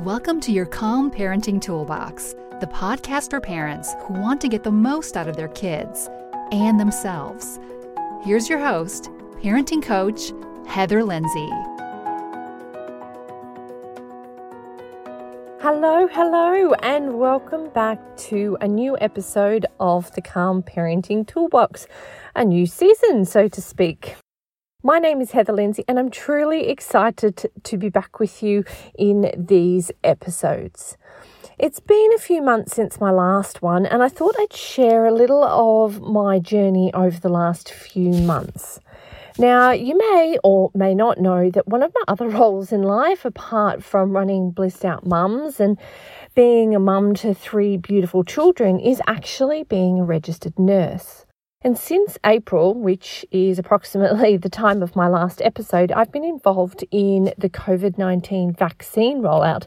Welcome to your Calm Parenting Toolbox, the podcast for parents who want to get the most out of their kids and themselves. Here's your host, parenting coach, Heather Lindsay. Hello, hello, and welcome back to a new episode of the Calm Parenting Toolbox, a new season, so to speak. My name is Heather Lindsay, and I'm truly excited to be back with you in these episodes. It's been a few months since my last one, and I thought I'd share a little of my journey over the last few months. Now, you may or may not know that one of my other roles in life, apart from running Blissed Out Mums and being a mum to three beautiful children, is actually being a registered nurse. And since April, which is approximately the time of my last episode, I've been involved in the COVID 19 vaccine rollout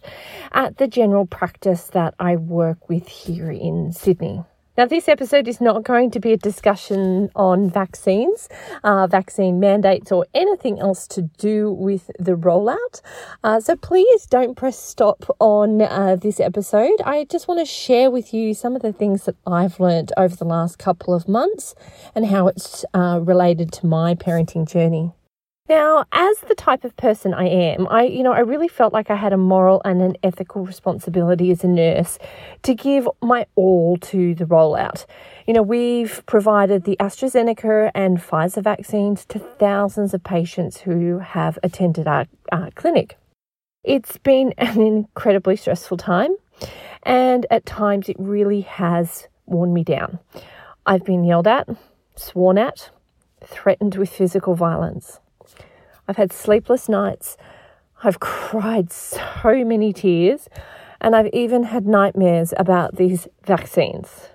at the general practice that I work with here in Sydney. Now, this episode is not going to be a discussion on vaccines, uh, vaccine mandates, or anything else to do with the rollout. Uh, so please don't press stop on uh, this episode. I just want to share with you some of the things that I've learned over the last couple of months and how it's uh, related to my parenting journey. Now, as the type of person I am, I you know, I really felt like I had a moral and an ethical responsibility as a nurse to give my all to the rollout. You know, we've provided the AstraZeneca and Pfizer vaccines to thousands of patients who have attended our, our clinic. It's been an incredibly stressful time, and at times it really has worn me down. I've been yelled at, sworn at, threatened with physical violence. I've had sleepless nights. I've cried so many tears. And I've even had nightmares about these vaccines.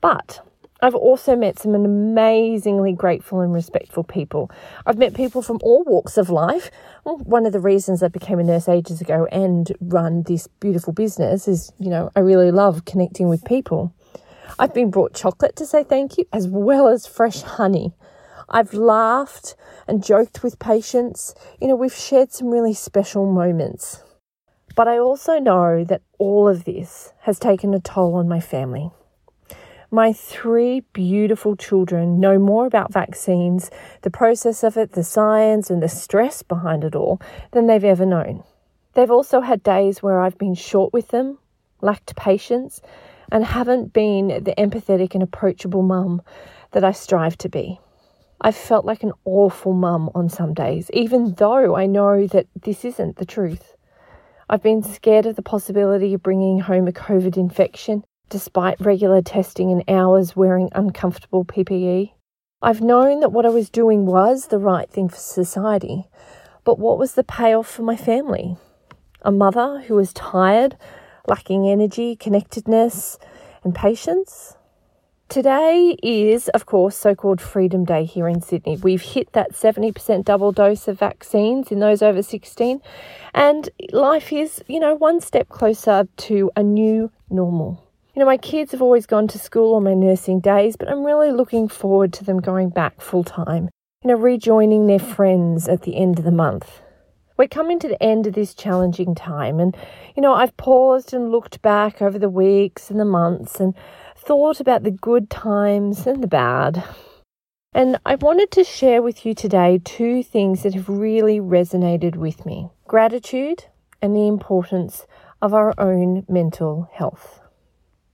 But I've also met some amazingly grateful and respectful people. I've met people from all walks of life. One of the reasons I became a nurse ages ago and run this beautiful business is, you know, I really love connecting with people. I've been brought chocolate to say thank you, as well as fresh honey. I've laughed and joked with patients. You know, we've shared some really special moments. But I also know that all of this has taken a toll on my family. My three beautiful children know more about vaccines, the process of it, the science, and the stress behind it all than they've ever known. They've also had days where I've been short with them, lacked patience, and haven't been the empathetic and approachable mum that I strive to be. I've felt like an awful mum on some days, even though I know that this isn't the truth. I've been scared of the possibility of bringing home a COVID infection, despite regular testing and hours wearing uncomfortable PPE. I've known that what I was doing was the right thing for society, but what was the payoff for my family? A mother who was tired, lacking energy, connectedness, and patience? Today is, of course, so called Freedom Day here in Sydney. We've hit that 70% double dose of vaccines in those over 16, and life is, you know, one step closer to a new normal. You know, my kids have always gone to school on my nursing days, but I'm really looking forward to them going back full time, you know, rejoining their friends at the end of the month. We're coming to the end of this challenging time, and, you know, I've paused and looked back over the weeks and the months and thought about the good times and the bad. And I wanted to share with you today two things that have really resonated with me gratitude and the importance of our own mental health.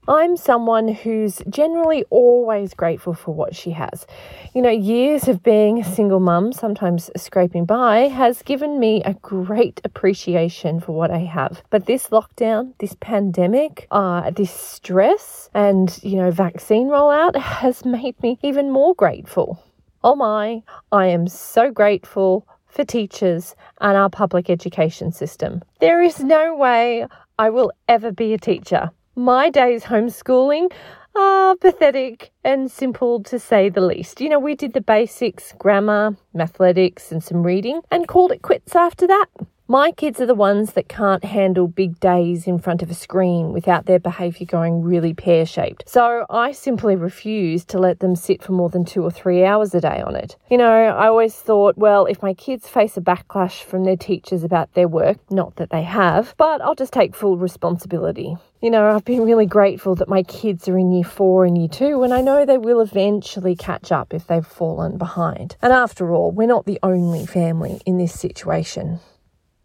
I'm someone who's generally always grateful for what she has. You know, years of being a single mum, sometimes scraping by, has given me a great appreciation for what I have. But this lockdown, this pandemic, uh, this stress, and, you know, vaccine rollout has made me even more grateful. Oh my, I am so grateful for teachers and our public education system. There is no way I will ever be a teacher. My days homeschooling are pathetic and simple to say the least. You know, we did the basics, grammar, mathematics, and some reading, and called it quits after that. My kids are the ones that can't handle big days in front of a screen without their behaviour going really pear shaped. So I simply refuse to let them sit for more than two or three hours a day on it. You know, I always thought, well, if my kids face a backlash from their teachers about their work, not that they have, but I'll just take full responsibility. You know, I've been really grateful that my kids are in year four and year two, and I know they will eventually catch up if they've fallen behind. And after all, we're not the only family in this situation.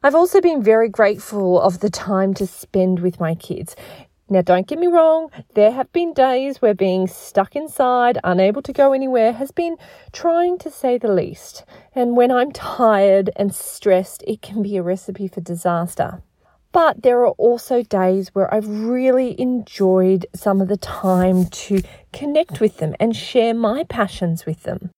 I've also been very grateful of the time to spend with my kids. Now, don't get me wrong, there have been days where being stuck inside, unable to go anywhere, has been trying to say the least. And when I'm tired and stressed, it can be a recipe for disaster. But there are also days where I've really enjoyed some of the time to connect with them and share my passions with them.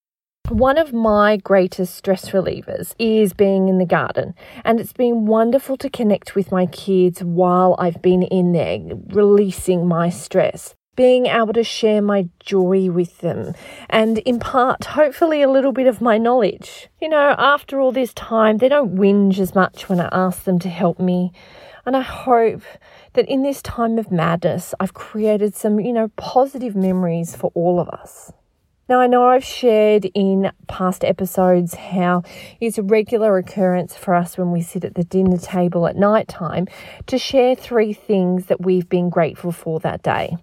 One of my greatest stress relievers is being in the garden, and it's been wonderful to connect with my kids while I've been in there, releasing my stress. Being able to share my joy with them and impart, hopefully, a little bit of my knowledge. You know, after all this time, they don't whinge as much when I ask them to help me. And I hope that in this time of madness, I've created some, you know, positive memories for all of us. Now, I know I've shared in past episodes how it's a regular occurrence for us when we sit at the dinner table at night time to share three things that we've been grateful for that day.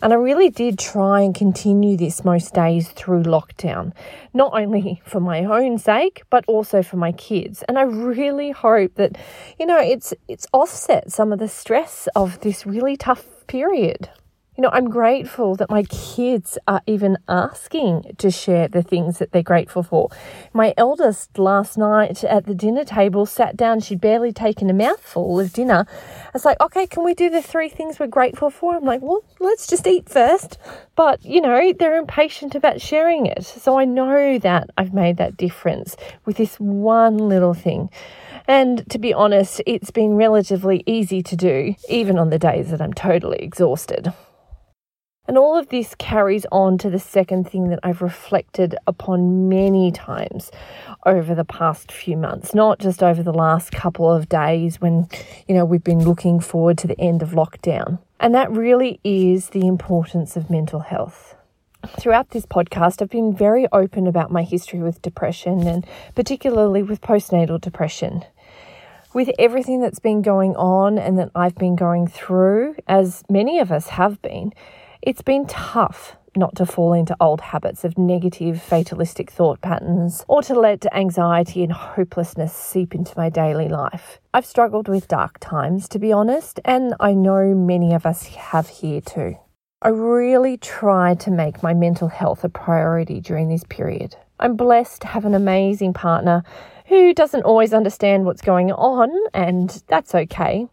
And I really did try and continue this most days through lockdown, not only for my own sake, but also for my kids. And I really hope that, you know, it's it's offset some of the stress of this really tough period. You know, I'm grateful that my kids are even asking to share the things that they're grateful for. My eldest last night at the dinner table sat down, she'd barely taken a mouthful of dinner. I was like, okay, can we do the three things we're grateful for? I'm like, well, let's just eat first. But, you know, they're impatient about sharing it. So I know that I've made that difference with this one little thing. And to be honest, it's been relatively easy to do, even on the days that I'm totally exhausted. And all of this carries on to the second thing that I've reflected upon many times over the past few months, not just over the last couple of days when, you know, we've been looking forward to the end of lockdown. And that really is the importance of mental health. Throughout this podcast, I've been very open about my history with depression and particularly with postnatal depression with everything that's been going on and that I've been going through, as many of us have been, it's been tough not to fall into old habits of negative, fatalistic thought patterns or to let anxiety and hopelessness seep into my daily life. I've struggled with dark times, to be honest, and I know many of us have here too. I really tried to make my mental health a priority during this period. I'm blessed to have an amazing partner who doesn't always understand what's going on, and that's okay.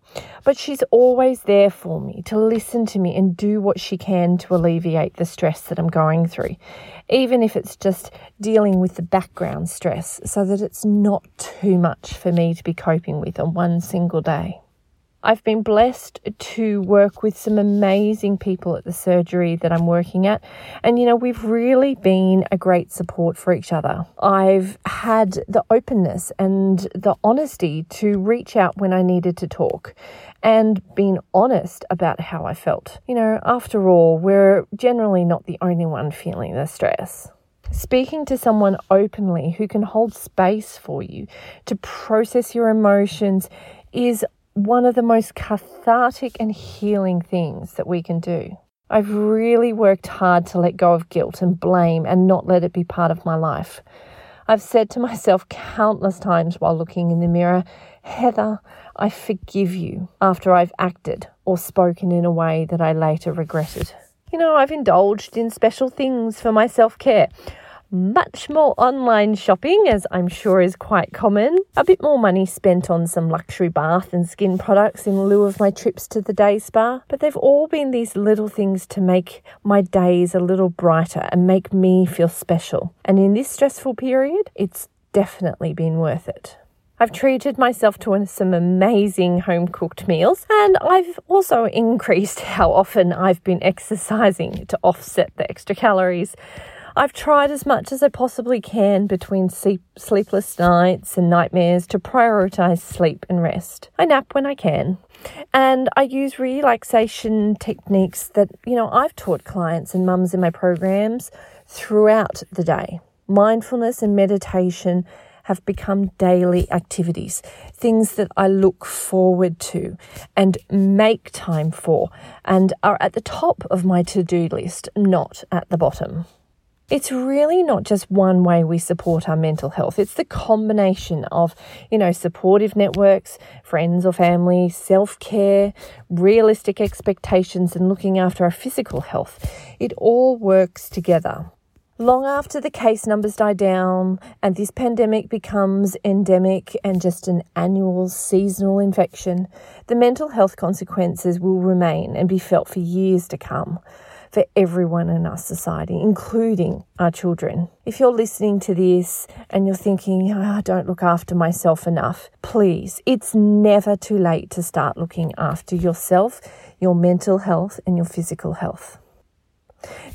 But she's always there for me to listen to me and do what she can to alleviate the stress that I'm going through, even if it's just dealing with the background stress so that it's not too much for me to be coping with on one single day. I've been blessed to work with some amazing people at the surgery that I'm working at. And, you know, we've really been a great support for each other. I've had the openness and the honesty to reach out when I needed to talk and been honest about how I felt. You know, after all, we're generally not the only one feeling the stress. Speaking to someone openly who can hold space for you to process your emotions is one of the most cathartic and healing things that we can do. I've really worked hard to let go of guilt and blame and not let it be part of my life. I've said to myself countless times while looking in the mirror, Heather, I forgive you after I've acted or spoken in a way that I later regretted. You know, I've indulged in special things for my self care much more online shopping, as I'm sure is quite common. A bit more money spent on some luxury bath and skin products in lieu of my trips to the day spa. But they've all been these little things to make my days a little brighter and make me feel special. And in this stressful period, it's definitely been worth it. I've treated myself to some amazing home cooked meals, and I've also increased how often I've been exercising to offset the extra calories. I've tried as much as I possibly can between sleep, sleepless nights and nightmares to prioritize sleep and rest. I nap when I can. And I use relaxation techniques that, you know, I've taught clients and mums in my programs throughout the day. Mindfulness and meditation have become daily activities, things that I look forward to and make time for, and are at the top of my to do list, not at the bottom. It's really not just one way we support our mental health. It's the combination of, you know, supportive networks, friends or family, self care, realistic expectations, and looking after our physical health. It all works together. Long after the case numbers die down and this pandemic becomes endemic and just an annual seasonal infection, the mental health consequences will remain and be felt for years to come for everyone in our society, including our children. If you're listening to this and you're thinking, oh, I don't look after myself enough, please, it's never too late to start looking after yourself, your mental health, and your physical health.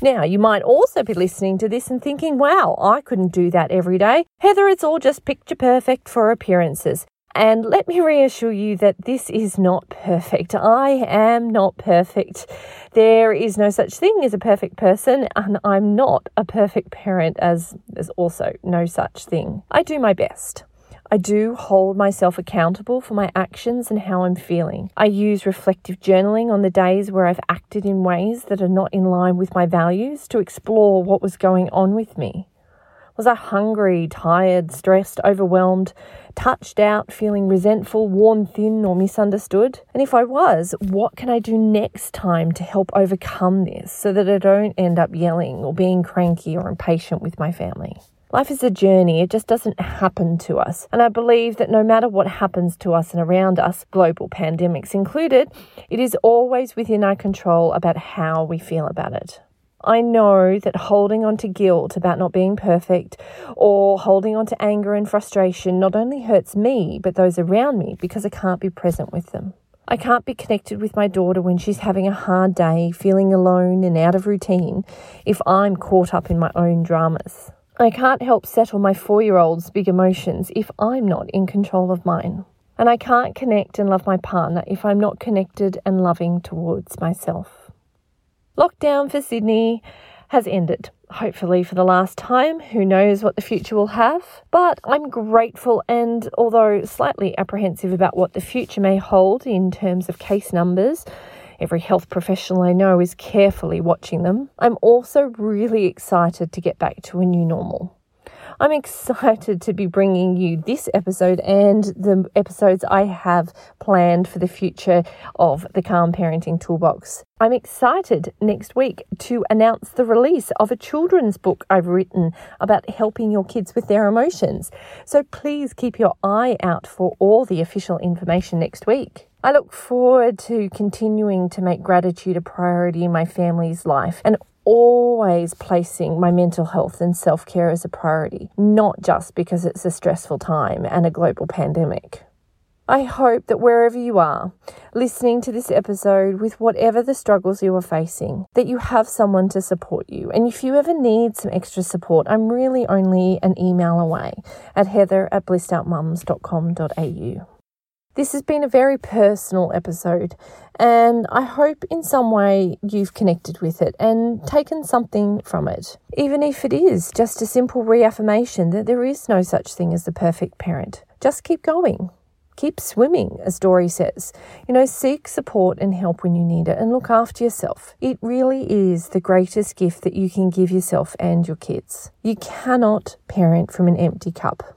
Now, you might also be listening to this and thinking, wow, I couldn't do that every day. Heather, it's all just picture perfect for appearances. And let me reassure you that this is not perfect. I am not perfect. There is no such thing as a perfect person, and I'm not a perfect parent, as there's also no such thing. I do my best. I do hold myself accountable for my actions and how I'm feeling. I use reflective journaling on the days where I've acted in ways that are not in line with my values to explore what was going on with me. Was I hungry, tired, stressed, overwhelmed, touched out, feeling resentful, worn thin, or misunderstood? And if I was, what can I do next time to help overcome this so that I don't end up yelling or being cranky or impatient with my family? Life is a journey, it just doesn't happen to us. And I believe that no matter what happens to us and around us, global pandemics included, it is always within our control about how we feel about it. I know that holding on to guilt about not being perfect or holding on to anger and frustration not only hurts me, but those around me because I can't be present with them. I can't be connected with my daughter when she's having a hard day, feeling alone and out of routine, if I'm caught up in my own dramas. I can't help settle my four year old's big emotions if I'm not in control of mine. And I can't connect and love my partner if I'm not connected and loving towards myself. Lockdown for Sydney has ended, hopefully for the last time. Who knows what the future will have? But I'm grateful and, although slightly apprehensive about what the future may hold in terms of case numbers, Every health professional I know is carefully watching them. I'm also really excited to get back to a new normal. I'm excited to be bringing you this episode and the episodes I have planned for the future of the Calm Parenting Toolbox. I'm excited next week to announce the release of a children's book I've written about helping your kids with their emotions. So please keep your eye out for all the official information next week. I look forward to continuing to make gratitude a priority in my family's life and always placing my mental health and self care as a priority, not just because it's a stressful time and a global pandemic. I hope that wherever you are, listening to this episode with whatever the struggles you are facing, that you have someone to support you. And if you ever need some extra support, I'm really only an email away at heather at blissedoutmums.com.au. This has been a very personal episode, and I hope in some way you've connected with it and taken something from it. Even if it is just a simple reaffirmation that there is no such thing as the perfect parent. Just keep going. Keep swimming, as Dory says. You know, seek support and help when you need it and look after yourself. It really is the greatest gift that you can give yourself and your kids. You cannot parent from an empty cup.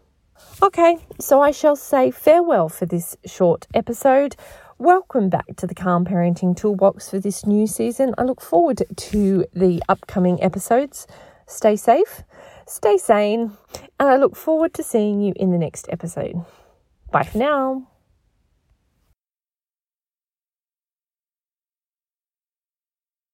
Okay, so I shall say farewell for this short episode. Welcome back to the Calm Parenting Toolbox for this new season. I look forward to the upcoming episodes. Stay safe, stay sane, and I look forward to seeing you in the next episode. Bye for now.